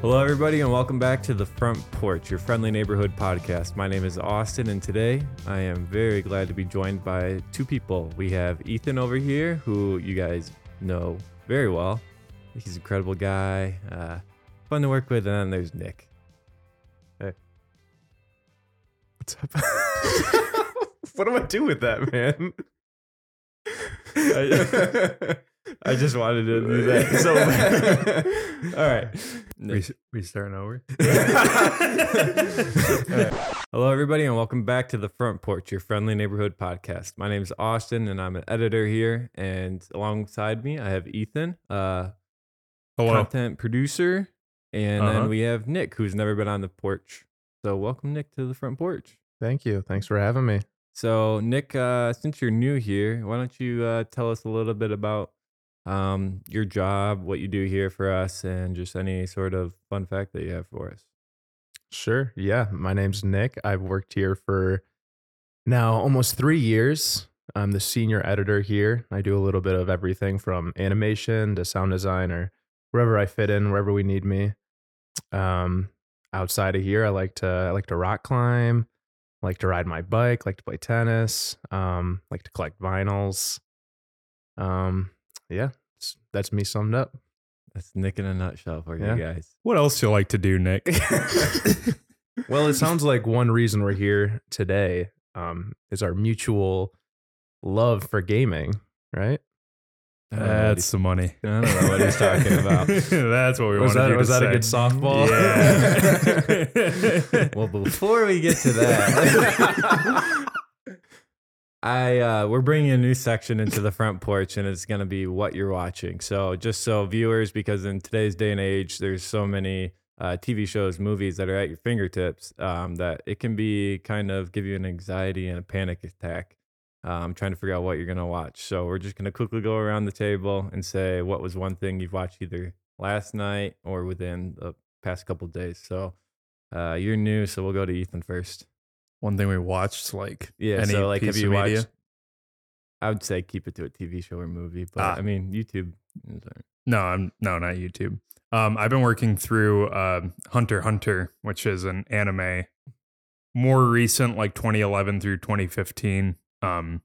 Hello, everybody, and welcome back to the Front Porch, your friendly neighborhood podcast. My name is Austin, and today I am very glad to be joined by two people. We have Ethan over here, who you guys know very well. He's an incredible guy, uh, fun to work with, and then there's Nick. Hey. What's up? what do I do with that, man? I, I just wanted to do that. So, all right. We, we starting over? Hello, everybody, and welcome back to the Front Porch, your friendly neighborhood podcast. My name is Austin, and I'm an editor here. And alongside me, I have Ethan, uh, Hello. content producer, and Uh-huh. then we have Nick, who's never been on the porch. So, welcome, Nick, to the Front Porch. Thank you. Thanks for having me. So, Nick, uh, since you're new here, why don't you uh, tell us a little bit about um, your job, what you do here for us, and just any sort of fun fact that you have for us? Sure. Yeah. My name's Nick. I've worked here for now almost three years. I'm the senior editor here. I do a little bit of everything from animation to sound design or wherever I fit in, wherever we need me. Um, outside of here, I like to I like to rock climb, like to ride my bike, like to play tennis, um, like to collect vinyls. Um, yeah, that's- that's me summed up. That's Nick in a nutshell for Yeah. you guys. What else you like to do, Nick? well, it sounds like one reason we're here today um, is our mutual love for gaming, right? I don't know what That's the money. I don't know what he's talking about. That's what we Was wanted that you was to that a say. good softball? Yeah. well, before we get to that, I uh, we're bringing a new section into the front porch, and it's gonna be what you're watching. So just so viewers, because in today's day and age, there's so many uh, TV shows, movies that are at your fingertips, um, that it can be kind of give you an anxiety and a panic attack. Um, trying to figure out what you're gonna watch. So we're just gonna quickly go around the table and say what was one thing you've watched either last night or within the past couple days. So uh, you're new, so we'll go to Ethan first. One thing we watched, like Yeah, any so like, piece have you of media. watched? I would say keep it to a TV show or movie, but Ah. I mean YouTube. No, I'm no, not YouTube. Um, I've been working through um Hunter x Hunter, which is an anime, more recent, like 2011 through 2015. Um,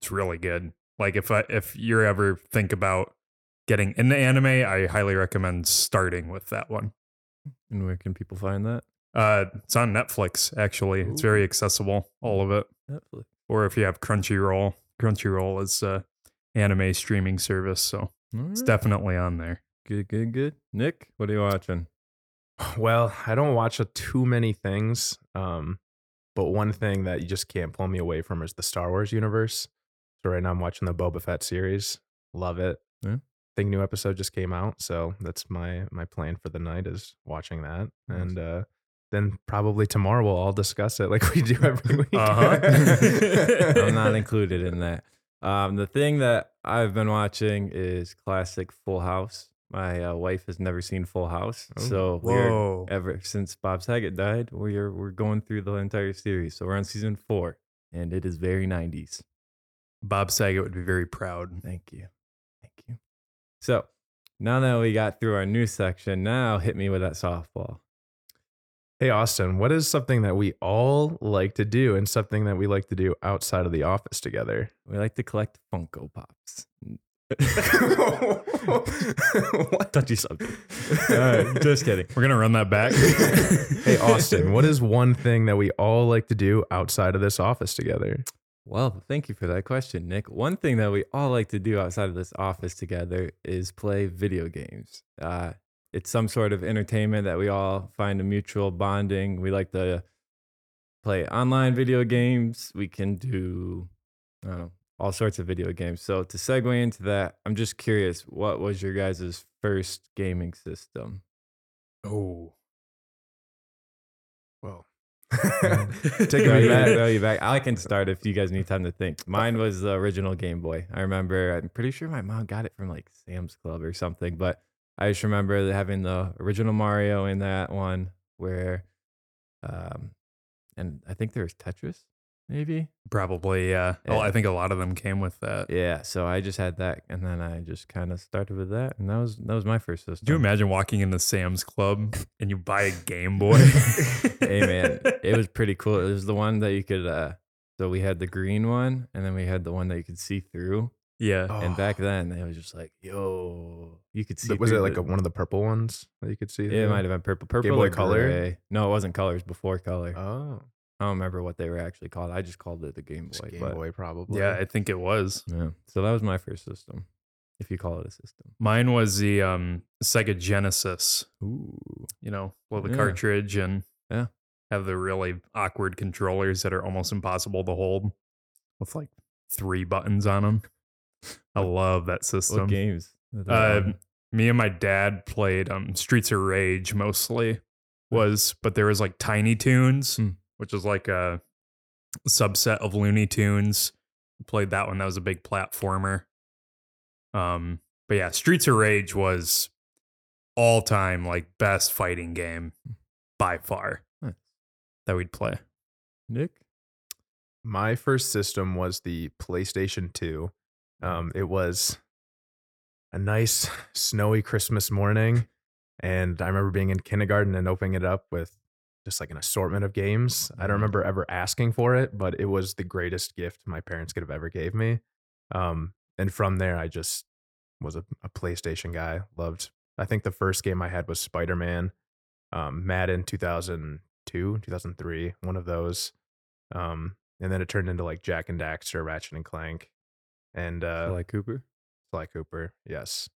it's really good. Like if I if you're ever think about getting into anime, I highly recommend starting with that one. And where can people find that? Uh, it's on Netflix actually. It's very accessible, all of it. Netflix. Or if you have Crunchyroll, Crunchyroll is a anime streaming service, so All it's definitely on there. good, good, good. Nick, what are you watching? Well, I don't watch a, too many things, um, but one thing that you just can't pull me away from is the Star Wars universe. So right now I'm watching the Boba Fett series. Love it. Yeah. think new episode just came out, so that's my my plan for the night is watching that, Nice. and uh, then probably tomorrow we'll all discuss it like we do every week. Uh-huh. I'm not included in that. Um, the thing that I've been watching is classic Full House. My uh, wife has never seen Full House, Oh, so we're ever since Bob Saget died, we're we're going through the entire series. So we're on season four, and it is very 90s. Bob Saget would be very proud. Thank you. Thank you. So now that we got through our news section, now hit me with that softball. Hey Austin, what is something that we all like to do and something that we like to do outside of the office together? We like to collect Funko Pops. what? Touchy subject. All right, just kidding. We're gonna run that back. Hey Austin, what is one thing that we all like to do outside of this office together? Well, thank you for that question, Nick. One thing that we all like to do outside of this office together is play video games. Uh, it's some sort of entertainment that we all find a mutual bonding. We like to play online video games. We can do I all sorts of video games. So to segue into that, I'm just curious, what was your guys' first gaming system? oh, Well, Take me back, back. throw you back. I can start if you guys need time to think. Mine was the original Game Boy. I remember. I'm pretty sure my mom got it from like Sam's Club or something, but I just remember having the original Mario in that one where, um, and I think there was Tetris. maybe. Probably, yeah. Well, I think a lot of them came with that. Yeah, so I just had that, and then I just kind of started with that, and that was that was my first system. Could you imagine walking into Sam's Club and you buy a Game Boy? hey man, it was pretty cool. It was the one that you could. uh So we had the green one, and then we had the one that you could see through. Yeah. And back Oh. then, it was just like, yo, you could see. Was it like the- a, one of the purple ones that you could see? It might have been purple, purple Boy or Color? gray. No, it wasn't colors before color. Oh, I don't remember what they were actually called. I just called it the Game Boy. Game Boy probably. Yeah, I think it was. Yeah. So that was my first system, if you call it a system. Mine was the um, Sega Genesis, Ooh. you know, with the Yeah. cartridge and Yeah. have the really awkward controllers that are almost impossible to hold with like three buttons on them. I love that system. What games? Uh, me and my dad played um, Streets of Rage mostly was, but there was like Tiny Toons, Hmm. which is like a subset of Looney Tunes. Played that one. That was a big platformer. Um, but yeah, Streets of Rage was all time like best fighting game by far Nice. that we'd play. Nick? My first system was the PlayStation 2. Um, it was a nice snowy Christmas morning. And I remember being in kindergarten and opening it up with just like an assortment of games. I don't remember ever asking for it, but it was the greatest gift my parents could have ever gave me. Um, and from there, I just was a, a PlayStation guy. Loved, I think the first game I had was Spider Man, um, Madden 2002, 2003, one of those. Um, and then it turned into like Jak and Daxter, Ratchet and Clank, and uh, Sly Cooper? Sly Cooper. Yes.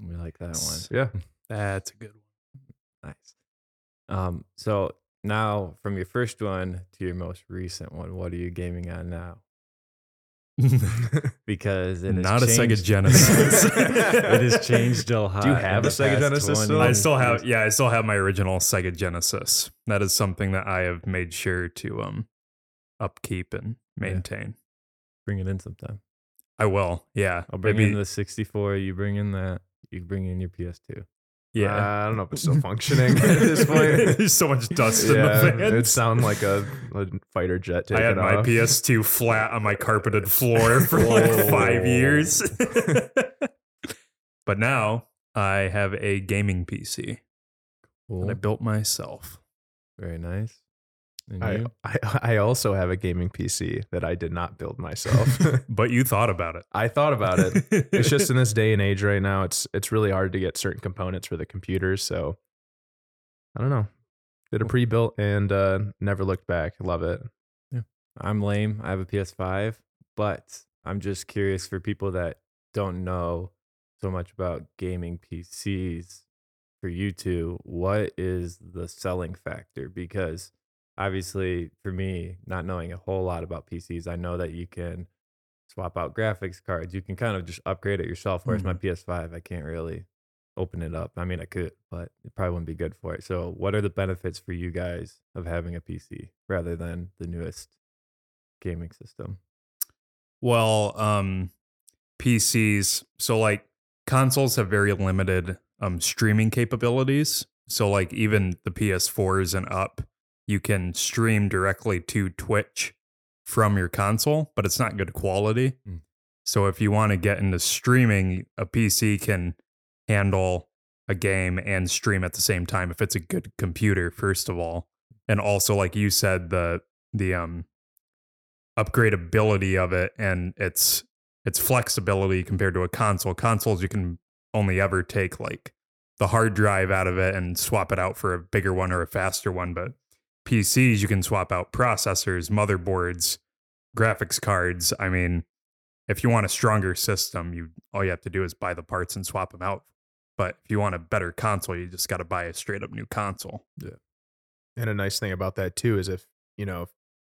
We like that one. Yeah. That's a good one. Nice. Um, so now from your first one to your most recent one, what are you gaming on now? one. Because it has Not a Sega Genesis. it has changed a lot. Do you have a Sega Genesis 20 still? I still have, yeah, I still have my original Sega Genesis. That is something that I have made sure to um upkeep and maintain. Bring it in sometime. I will, yeah. I'll bring Maybe- in the 64. You bring in that. You bring in your PS2. yeah. Uh, I don't know if it's still functioning at this point. There's so much dust in the yeah, fans. it sound like a, a fighter jet I taking had my off. PS2 flat on my carpeted floor for like five years. but now I have a gaming PC Cool. that I built myself. Very nice. And I. I I also have a gaming PC that I did not build myself. But you thought about it. I thought about it. It's just in this day and age right now, it's it's really hard to get certain components for the computers. So I don't know. Did a pre-built and uh, never looked back. Love it. I'm lame. I have a PS5, but I'm just curious for people that don't know so much about gaming PCs for you two, what is the selling factor? Because obviously, for me, not knowing a whole lot about PCs, I know that you can swap out graphics cards. You can kind of just upgrade it yourself. Whereas my PS5, I can't really open it up. I mean, I could, but it probably wouldn't be good for it. So, what are the benefits for you guys of having a PC rather than the newest gaming system? Well, um, PCs. So like consoles have very limited um streaming capabilities. So like even the PS4s and up, you can stream directly to Twitch from your console, but it's not good quality. Mm. So if you want to get into streaming, a PC can handle a game and stream at the same time if it's a good computer first of all. And also like you said the the um upgradability of it and its its flexibility compared to a console. Consoles you can only ever take like the hard drive out of it and swap it out for a bigger one or a faster one, but PCs you can swap out processors, motherboards, graphics cards. I mean, if you want a stronger system, you all you have to do is buy the parts and swap them out. But if you want a better console, you just got to buy a straight up new console. Yeah. And a nice thing about that too is if you know if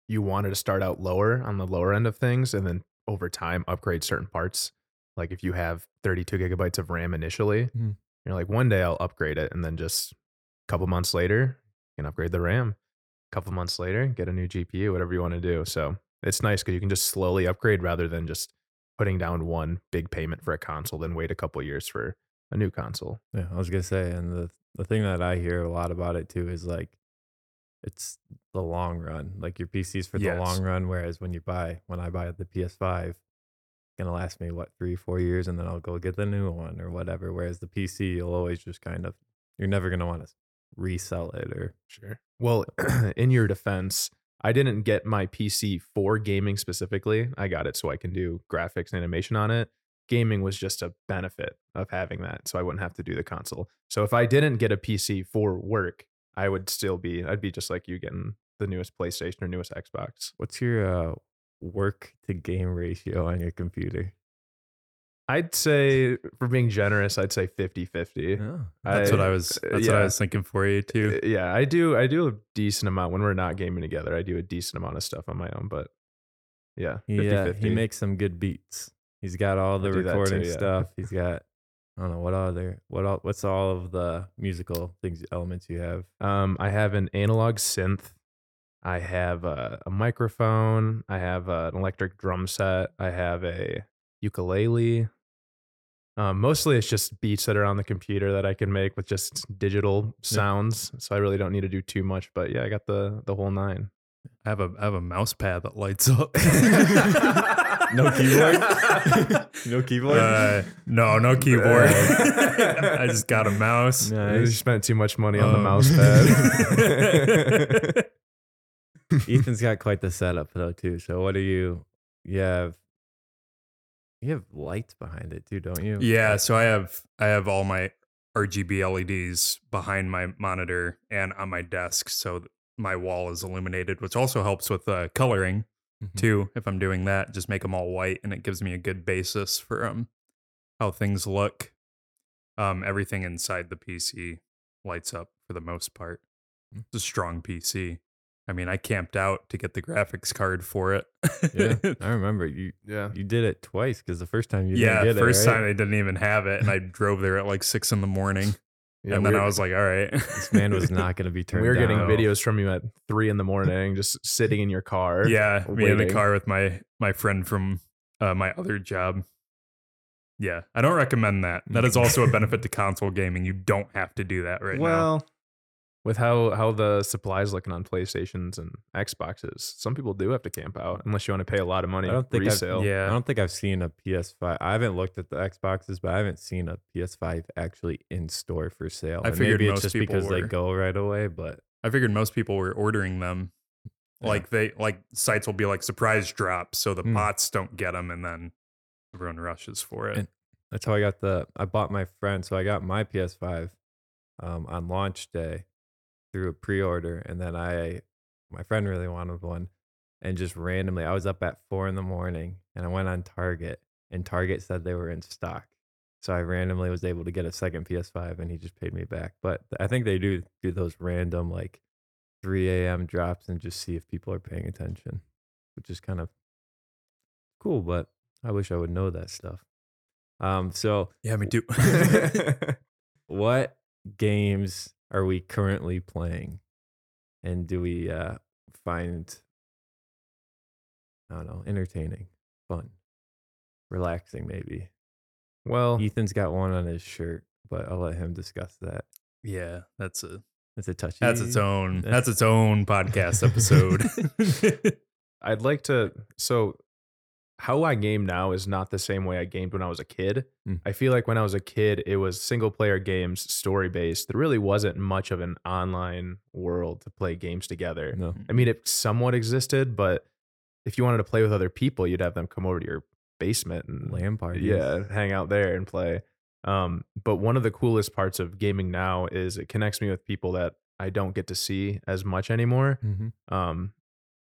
you wanted to start out lower on the lower end of things and then over time upgrade certain parts. Like if you have 32 gigabytes of RAM initially, Mhm. you're like one day I'll upgrade it, and then just a couple months later you can upgrade the RAM. A couple months later, get a new GPU, whatever you want to do. So it's nice because you can just slowly upgrade rather than just putting down one big payment for a console, then wait a couple years for a new console. Yeah, I was gonna say, and the the thing that I hear a lot about it too is like, it's the long run. Like your PC's for the Yes. long run. Whereas when you buy, when I buy the PS5, it's gonna last me what three, four years, and then I'll go get the new one or whatever. Whereas the PC, you'll always just kind of, you're never gonna want to resell it or Sure. Well, in your defense, I didn't get my PC for gaming specifically. I got it so I can do graphics and animation on it. Gaming was just a benefit of having that, so I wouldn't have to do the console. So if I didn't get a PC for work, I would still be I'd be just like you getting the newest PlayStation or newest Xbox. what's your uh, work to game ratio on your computer? I'd say for being generous, I'd say 50-50. Oh, That's what I was. That's what I was thinking for you too. Uh, Yeah, I do. I do a decent amount when we're not gaming together. I do a decent amount of stuff on my own, but yeah, 50, yeah, he makes some good beats. He's got all the do that too, recording yeah. stuff. He's got I don't know what other what all, what's all of the musical things elements you have. Um, I have an analog synth. I have a, a microphone. I have uh, an electric drum set. I have a ukulele. Um, mostly it's just beats that are on the computer that I can make with just digital sounds. So I really don't need to do too much. But yeah, I got the the whole nine. I have a I have a mouse pad that lights up. No keyboard? no keyboard? Uh, no, no keyboard. I just got a mouse. You nice. spent too much money on the Um, mouse pad. Ethan's got quite the setup though too. So what do you you have you have lights behind it too, don't you? Yeah, so I have I have all my RGB LEDs behind my monitor and on my desk, so my wall is illuminated, which also helps with uh, coloring Mhm. too. If I'm doing that, just make them all white, and it gives me a good basis for um how things look. Um, everything inside the PC lights up for the most part. Mm. It's a strong PC. I mean, I camped out to get the graphics card for it. Yeah. I remember you yeah. you did it twice because the first time you yeah, didn't get first it, right? time I didn't even have it, and I drove there at like six in the morning, Yeah, and then I was like, "All right, this man was not going to be turned we were getting videos from you at three in the morning, just sitting in your car. yeah, me in the car with my my friend from uh, my other job." Yeah, I don't recommend that. That is also a benefit to console gaming. You don't have to do that right now. well, with how how the supplies looking on PlayStations and Xboxes, some people do have to camp out unless you want to pay a lot of money I don't think I've- resale. Yeah. I don't think I've seen a PS5. I haven't looked at the Xboxes, but I haven't seen a PS5 actually in store for sale. I And figured maybe most it's just people because they go right away, but I figured most people were ordering them. Yeah. Like they like sites will be like surprise drops, so the Mm. bots don't get them, and then everyone rushes for it. And- that's how I got the. I bought my friend, so I got my PS5 um, on launch day through a pre-order, and then I, my friend really wanted one, and just randomly, I was up at four in the morning, and I went on Target, and Target said they were in stock, so I randomly was able to get a second PS5, and he just paid me back. But I think they do do those random like 3 a.m. drops and just see if people are paying attention, which is kind of cool. But I wish I would know that stuff. Um, so yeah, me too. what games are we currently playing? And do we uh find I don't know, entertaining, fun, relaxing maybe? well, Ethan's got one on his shirt, but I'll let him discuss that. yeah, that's a that's a touchy. that's its own That's- that's its own podcast episode. I'd like to. So, how I game now is not the same way I gamed when I was a kid. Mm. I feel like when I was a kid, it was single player games, story based. There really wasn't much of an online world to play games together. No. I mean, it somewhat existed, but if you wanted to play with other people, you'd have them come over to your basement and LAN parties. yeah, hang out there and play. Um, but one of the coolest parts of gaming now is it connects me with people that I don't get to see as much anymore. Mhm. Um,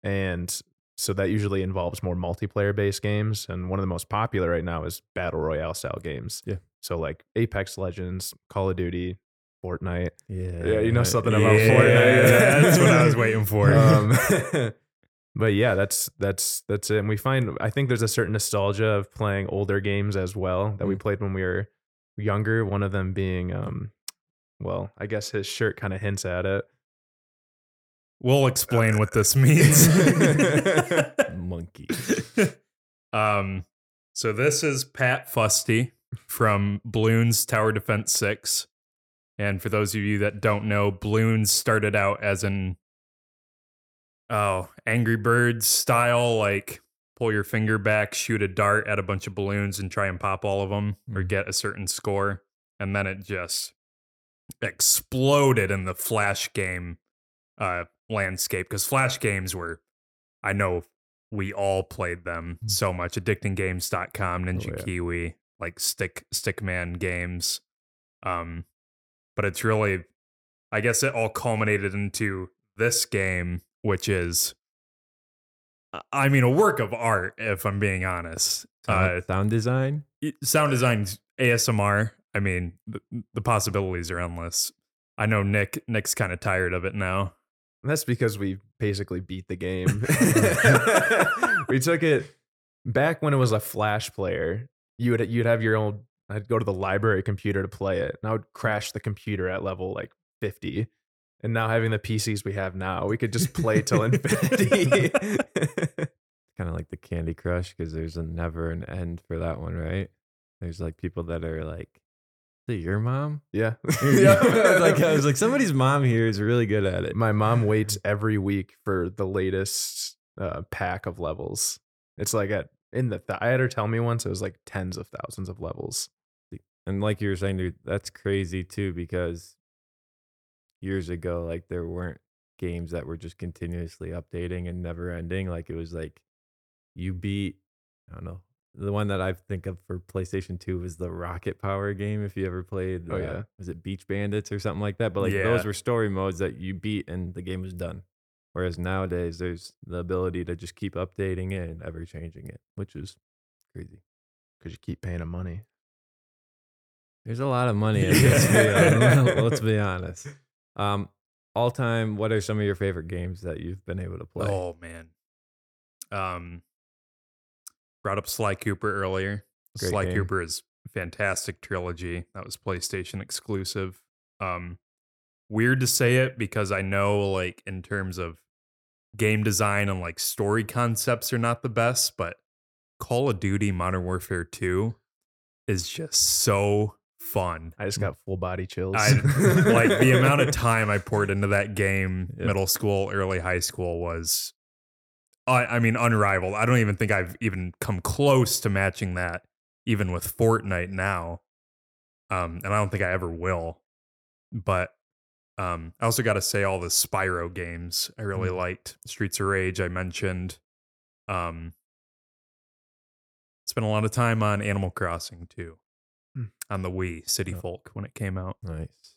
and so that usually involves more multiplayer based games. And one of the most popular right now is battle royale style games. Yeah. So like Apex Legends, Call of Duty, Fortnite. Yeah. Yeah, you know something about Yeah, Fortnite. that's what I was waiting for. Um, but yeah, that's that's that's it. And we find I think there's a certain nostalgia of playing older games as well that we Mm. played when we were younger. One of them being um, well, I guess his shirt kind of hints at it. We'll explain what this means. Monkey. um, so this is Pat Fusty from Bloons Tower Defense Six, and for those of you that don't know, Bloons started out as an oh, Angry Birds style, like pull your finger back, shoot a dart at a bunch of balloons and try and pop all of them or Mm. get a certain score. And then it just exploded in the Flash game uh, landscape because Flash games were, I know we all played them Mm. so much. Addictinggames.com, Ninja Oh, yeah. Kiwi, like stick Stickman games. Um, but it's really, I guess it all culminated into this game, which is, uh, I mean, a work of art, if I'm being honest. Uh, Sound, sound design. sound design ASMR. I mean, the, the possibilities are endless. I know Nick. Nick's kind of tired of it now. That's because we basically beat the game. we took it back when it was a flash player. You would you'd have your own. I'd go to the library computer to play it, and I would crash the computer at level like fifty. And now having the PCs we have now, we could just play till infinity. kind of like the Candy Crush because there's a never an end for that one, right? There's like people that are like, "Is your mom?" yeah, like I was like, somebody's mom here is really good at it. My mom waits every week for the latest uh, pack of levels. It's like at in the th- I had her tell me once it was like tens of thousands of levels. And like you were saying, dude, that's crazy too because years ago, like there weren't games that were just continuously updating and never ending. Like it was like you beat, I don't know, the one that I think of for PlayStation 2 was the Rocket Power game. If you ever played, Oh, uh, yeah. was it Beach Bandits or something like that? But like Yeah. those were story modes that you beat and the game was done. Whereas nowadays, there's the ability to just keep updating it and ever changing it, which is crazy. because you keep paying them money. There's a lot of money in this field. Let's be honest. Um, all time, what are some of your favorite games that you've been able to play? Oh man. Um, brought up Sly Cooper earlier. Great Sly game. Cooper is fantastic trilogy. That was PlayStation exclusive. Um, weird to say it because I know like in terms of game design and like story concepts are not the best, but Call of Duty Modern Warfare 2 is just so fun. I just got full body chills. I like the amount of time I poured into that game, Yep. middle school, early high school was, I, I mean, unrivaled. I don't even think I've even come close to matching that, even with Fortnite now. Um, and I don't think I ever will. But um, I also got to say, all the Spyro games I really Mm. liked. Streets of Rage, I mentioned. Um, spent a lot of time on Animal Crossing too, Hmm. on the Wii, City Oh. Folk when it came out. Nice.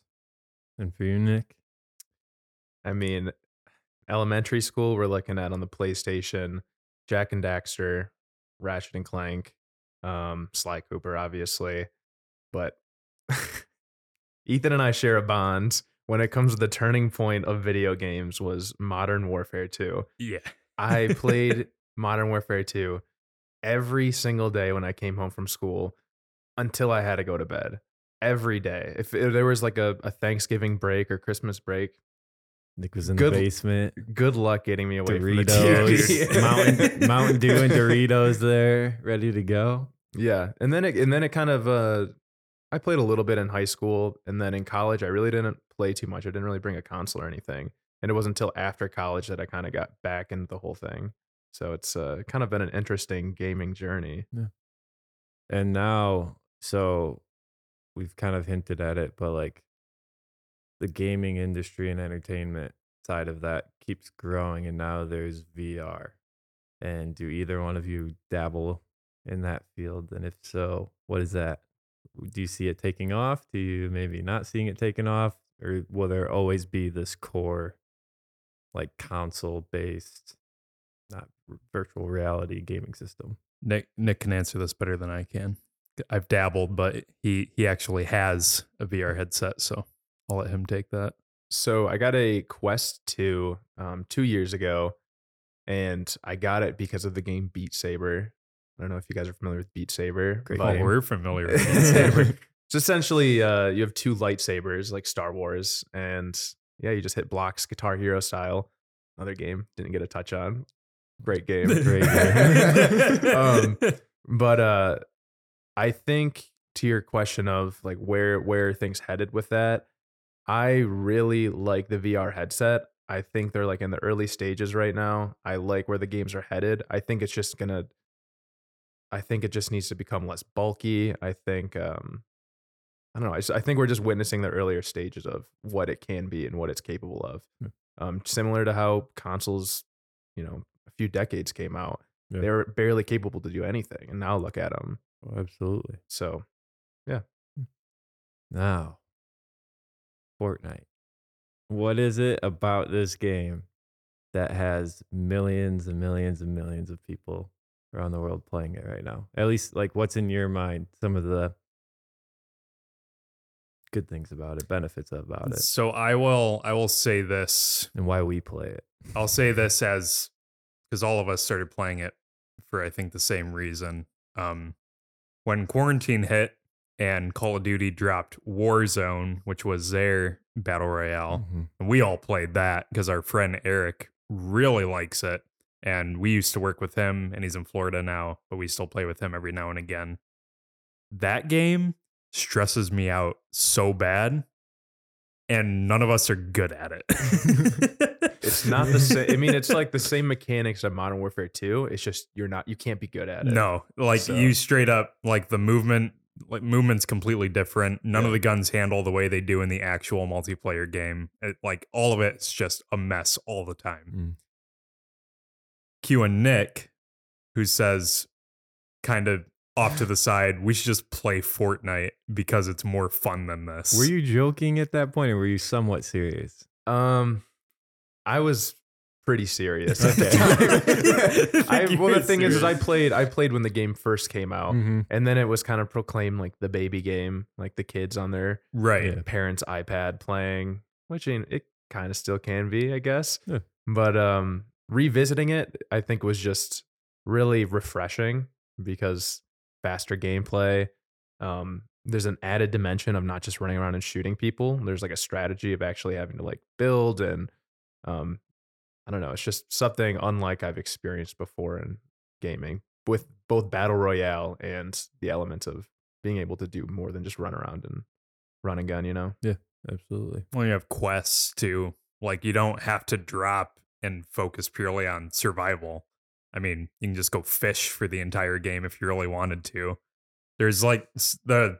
And for you, Nick? I mean, elementary school, we're looking at on the PlayStation, Jak and Daxter, Ratchet and Clank, um, Sly Cooper, obviously. But Ethan and I share a bond when it comes to the turning point of video games was Modern Warfare 2. Yeah. I played Modern Warfare 2 every single day when I came home from school until I had to go to bed. Every day. If, if there was like a, a Thanksgiving break or Christmas break, Nick was in Good- the basement. good luck getting me away from the Doritos, TV. Mountain, Mountain Dew and Doritos there, ready to go. Yeah, and then it and then it kind of uh I played a little bit in high school and then in college I really didn't play too much. I didn't really bring a console or anything. And it wasn't until after college that I kind of got back into the whole thing. So it's uh, kind of been an interesting gaming journey. And now, so we've kind of hinted at it, but like the gaming industry and entertainment side of that keeps growing. And now there's VR. And do either one of you dabble in that field? And if so, what is that? Do you see it taking off? Do you maybe not seeing it taking off? Or will there always be this core, like console based, not virtual reality gaming system? Nick Nick can answer this better than I can. I've dabbled, but he he actually has a VR headset, so I'll let him take that. So I got a Quest 2 um, two years ago, and I got it because of the game Beat Saber. I don't know if you guys are familiar with Beat Saber. Great we're familiar with Beat Saber. it's essentially uh, you have two lightsabers like Star Wars, and yeah, you just hit blocks, Guitar Hero style. Another game didn't get a touch on. Great game, Great game. um, but uh, I think to your question of like where where are things headed with that, I really like the VR headset. I think they're like in the early stages right now. I like where the games are headed. I think it's just gonna. I think it just needs to become less bulky. I think. um I don't know. I, just- I think we're just witnessing the earlier stages of what it can be and what it's capable of. Yeah. Um, similar to how consoles, you know, a few decades came out, Yeah. they were barely capable to do anything, and now look at them. Oh, absolutely. So yeah. Now, Fortnite. What is it about this game that has millions and millions and millions of people around the world playing it right now? At least, like, what's in your mind? Some of the good things about it, benefits about it, So I will I will say this. and why we play it. I'll say this as because all of us started playing it for I think the same reason. Um, when quarantine hit and Call of Duty dropped Warzone, which was their battle royale, Mhm. and we all played that because our friend Eric really likes it, and we used to work with him, and he's in Florida now, but we still play with him every now and again. That game stresses me out so bad, and none of us are good at it. it's not the same. I mean, it's like the same mechanics of Modern Warfare 2. It's just you're not. You can't be good at it. No, like So- you straight up like the movement like movement's completely different. None of the guns handle the way they do in the actual multiplayer game. It, like all of it's just a mess all the time. Mm. Q and Nick, who says kind of off to the side, we should just play Fortnite because it's more fun than this. Were you joking at that point, or were you somewhat serious? Um, I was pretty serious. At Okay. the time. I, You well, the thing is, is, I played. I played when the game first came out, Mhm. and then it was kind of proclaimed like the baby game, like the kids on their right? Parents' iPad playing, which it kind of still can be, I guess. Yeah. But um, revisiting it, I think was just really refreshing because faster gameplay. Um, there's an added dimension of not just running around and shooting people. There's like a strategy of actually having to like build and um, I don't know. It's just something unlike I've experienced before in gaming with both battle royale and the element of being able to do more than just run around and run and gun. You know. Yeah, absolutely. Well, you have quests too. Like you don't have to drop and focus purely on survival. I mean, you can just go fish for the entire game if you really wanted to. There's like the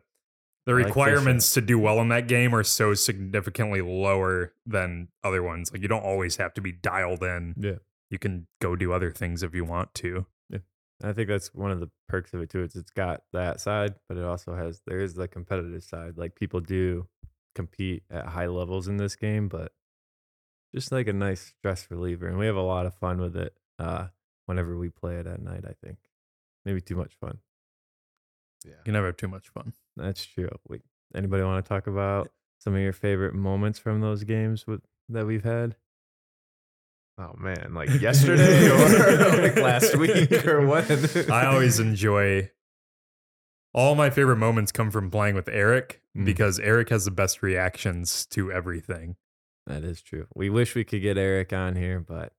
the like requirements to do well in that game are so significantly lower than other ones. Like you don't always have to be dialed in. Yeah. You can go do other things if you want to. Yeah. I think that's one of the perks of it too. Is it's got that side, but it also has there is the competitive side. Like people do compete at high levels in this game, but just like a nice stress reliever, and we have a lot of fun with it. Uh, whenever we play it at night, I think maybe too much fun. You never have too much fun. That's true. Wait, anybody want to talk about some of your favorite moments from those games with that we've had? Oh man, like yesterday or like last week or when? I always enjoy all my favorite moments come from playing with Eric Mm. because Eric has the best reactions to everything. That is true. We wish we could get Eric on here, but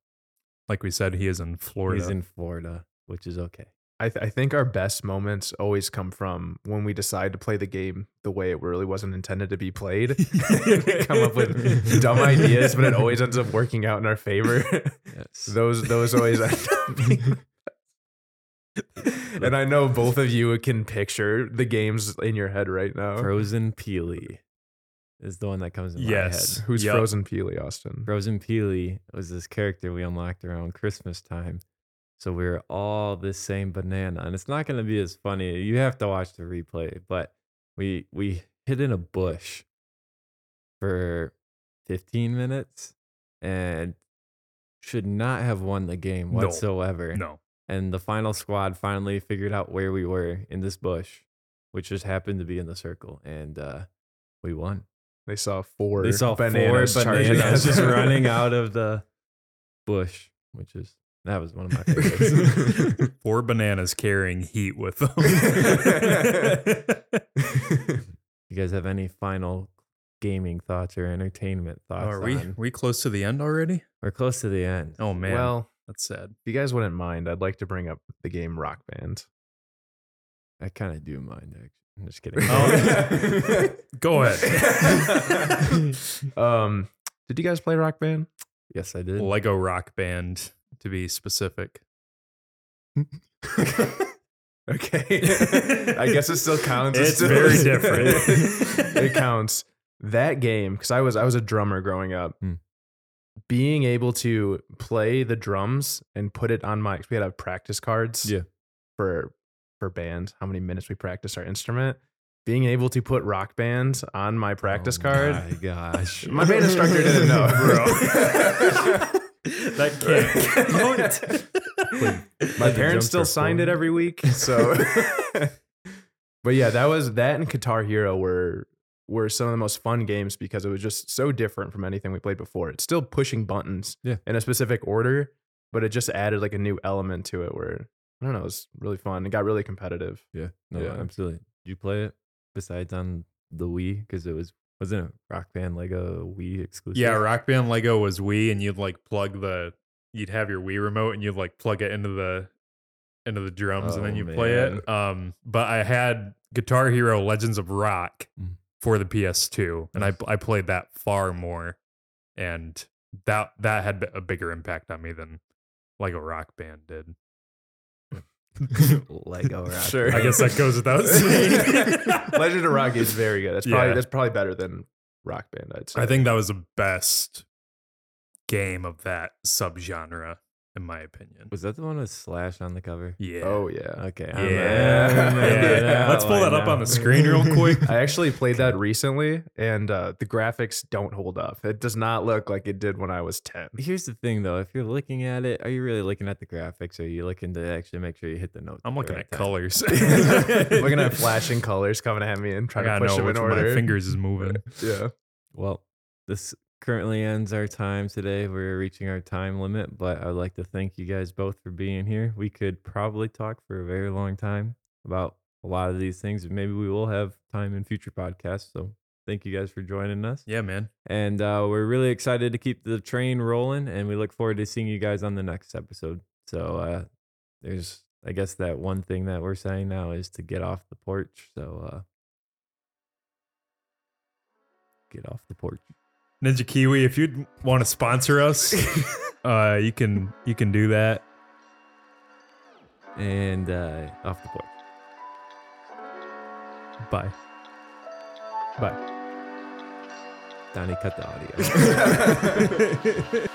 Like we said, he is in Florida. he's in Florida, which is okay. I, th- I think our best moments always come from when we decide to play the game the way it really wasn't intended to be played. come up with dumb ideas, but it always ends up working out in our favor. Yes. those those always end up being. and I know both of you can picture the games in your head right now. Frozen Peely is the one that comes in my Yes. head. Who's Yep. Frozen Peely, Austin? Frozen Peely was this character we unlocked around Christmas time. So we're all the same banana. And it's not going to be as funny. You have to watch the replay, but we we hid in a bush for 15 minutes and should not have won the game No. whatsoever. no. And the final squad finally figured out where we were in this bush, which just happened to be in the circle. And uh, we won. They saw four. They saw bananas four bananas just running out of the bush, which is that was one of my favorites. Four bananas carrying heat with them. you guys have any final gaming thoughts or entertainment thoughts? Are we on- we close to the end already? We're close to the end. Oh man, Well, that's sad. if you guys wouldn't mind, I'd like to bring up the game Rock Band. I kind of do mind. Actually, I'm just kidding. Oh. Go ahead. um, did you guys play Rock Band? Yes, I did. Lego Rock Band to be specific. okay. I guess it still counts. It's still- very different. it counts. That game, because I was I was a drummer growing up. Hmm. Being able to play the drums and put it on my we had have practice cards Yeah. for for band, how many minutes we practice our instrument. Being able to put rock bands on my practice Oh card. My gosh. My band instructor didn't know. Bro. That can't My parents still signed it every week. So But yeah, that was that and Guitar Hero were were some of the most fun games because it was just so different from anything we played before. It's still pushing buttons Yeah. in a specific order, but it just added like a new element to it where I don't know, it was really fun. It got really competitive. Yeah, no, Yeah. absolutely. Did you play it besides on the Wii? Because it was wasn't it Rock Band Lego Wii exclusive? Yeah, Rock Band Lego was Wii, and you'd like plug the, you'd have your Wii remote, and you'd like plug it into the, into the drums, and then Oh, you play it. Um, but I had Guitar Hero Legends of Rock Mm. for the PS2, and I I played that far more, and that that had a bigger impact on me than Lego Rock Band did. Lego Rock. Sure. Band. I guess that goes without saying. Legend of Rock is very good. That's probably Yeah. that's probably better than Rock Band, I'd say. I think that was the best game of that subgenre, in my opinion. was that the one with Slash on the cover? Yeah. Oh yeah. Okay. Yeah. I'm- Yeah. I'm into Let's pull one that up on the screen real quick. I actually played that recently, and uh, the graphics don't hold up. It does not look like it did when I was ten. Here's the thing, though. If you're looking at it, are you really looking at the graphics, or are you looking to actually make sure you hit the notes? I'm looking right at time? colors. Looking at flashing colors coming at me and trying to gotta push know them which in one order. my fingers is moving. Yeah. Well, this currently ends our time today. We're reaching our time limit, but I'd like to thank you guys both for being here. We could probably talk for a very long time about a lot of these things. Maybe we will have time in future podcasts. So thank you guys for joining us. Yeah, man. And uh, we're really excited to keep the train rolling, and we look forward to seeing you guys on the next episode. So uh, there's, I guess, that one thing that we're saying now is to get off the porch. So uh, get off the porch. Ninja Kiwi, if you'd want to sponsor us, uh, you can you can do that. And uh, off the porch. Bye. Bye. Donnie, cut the audio.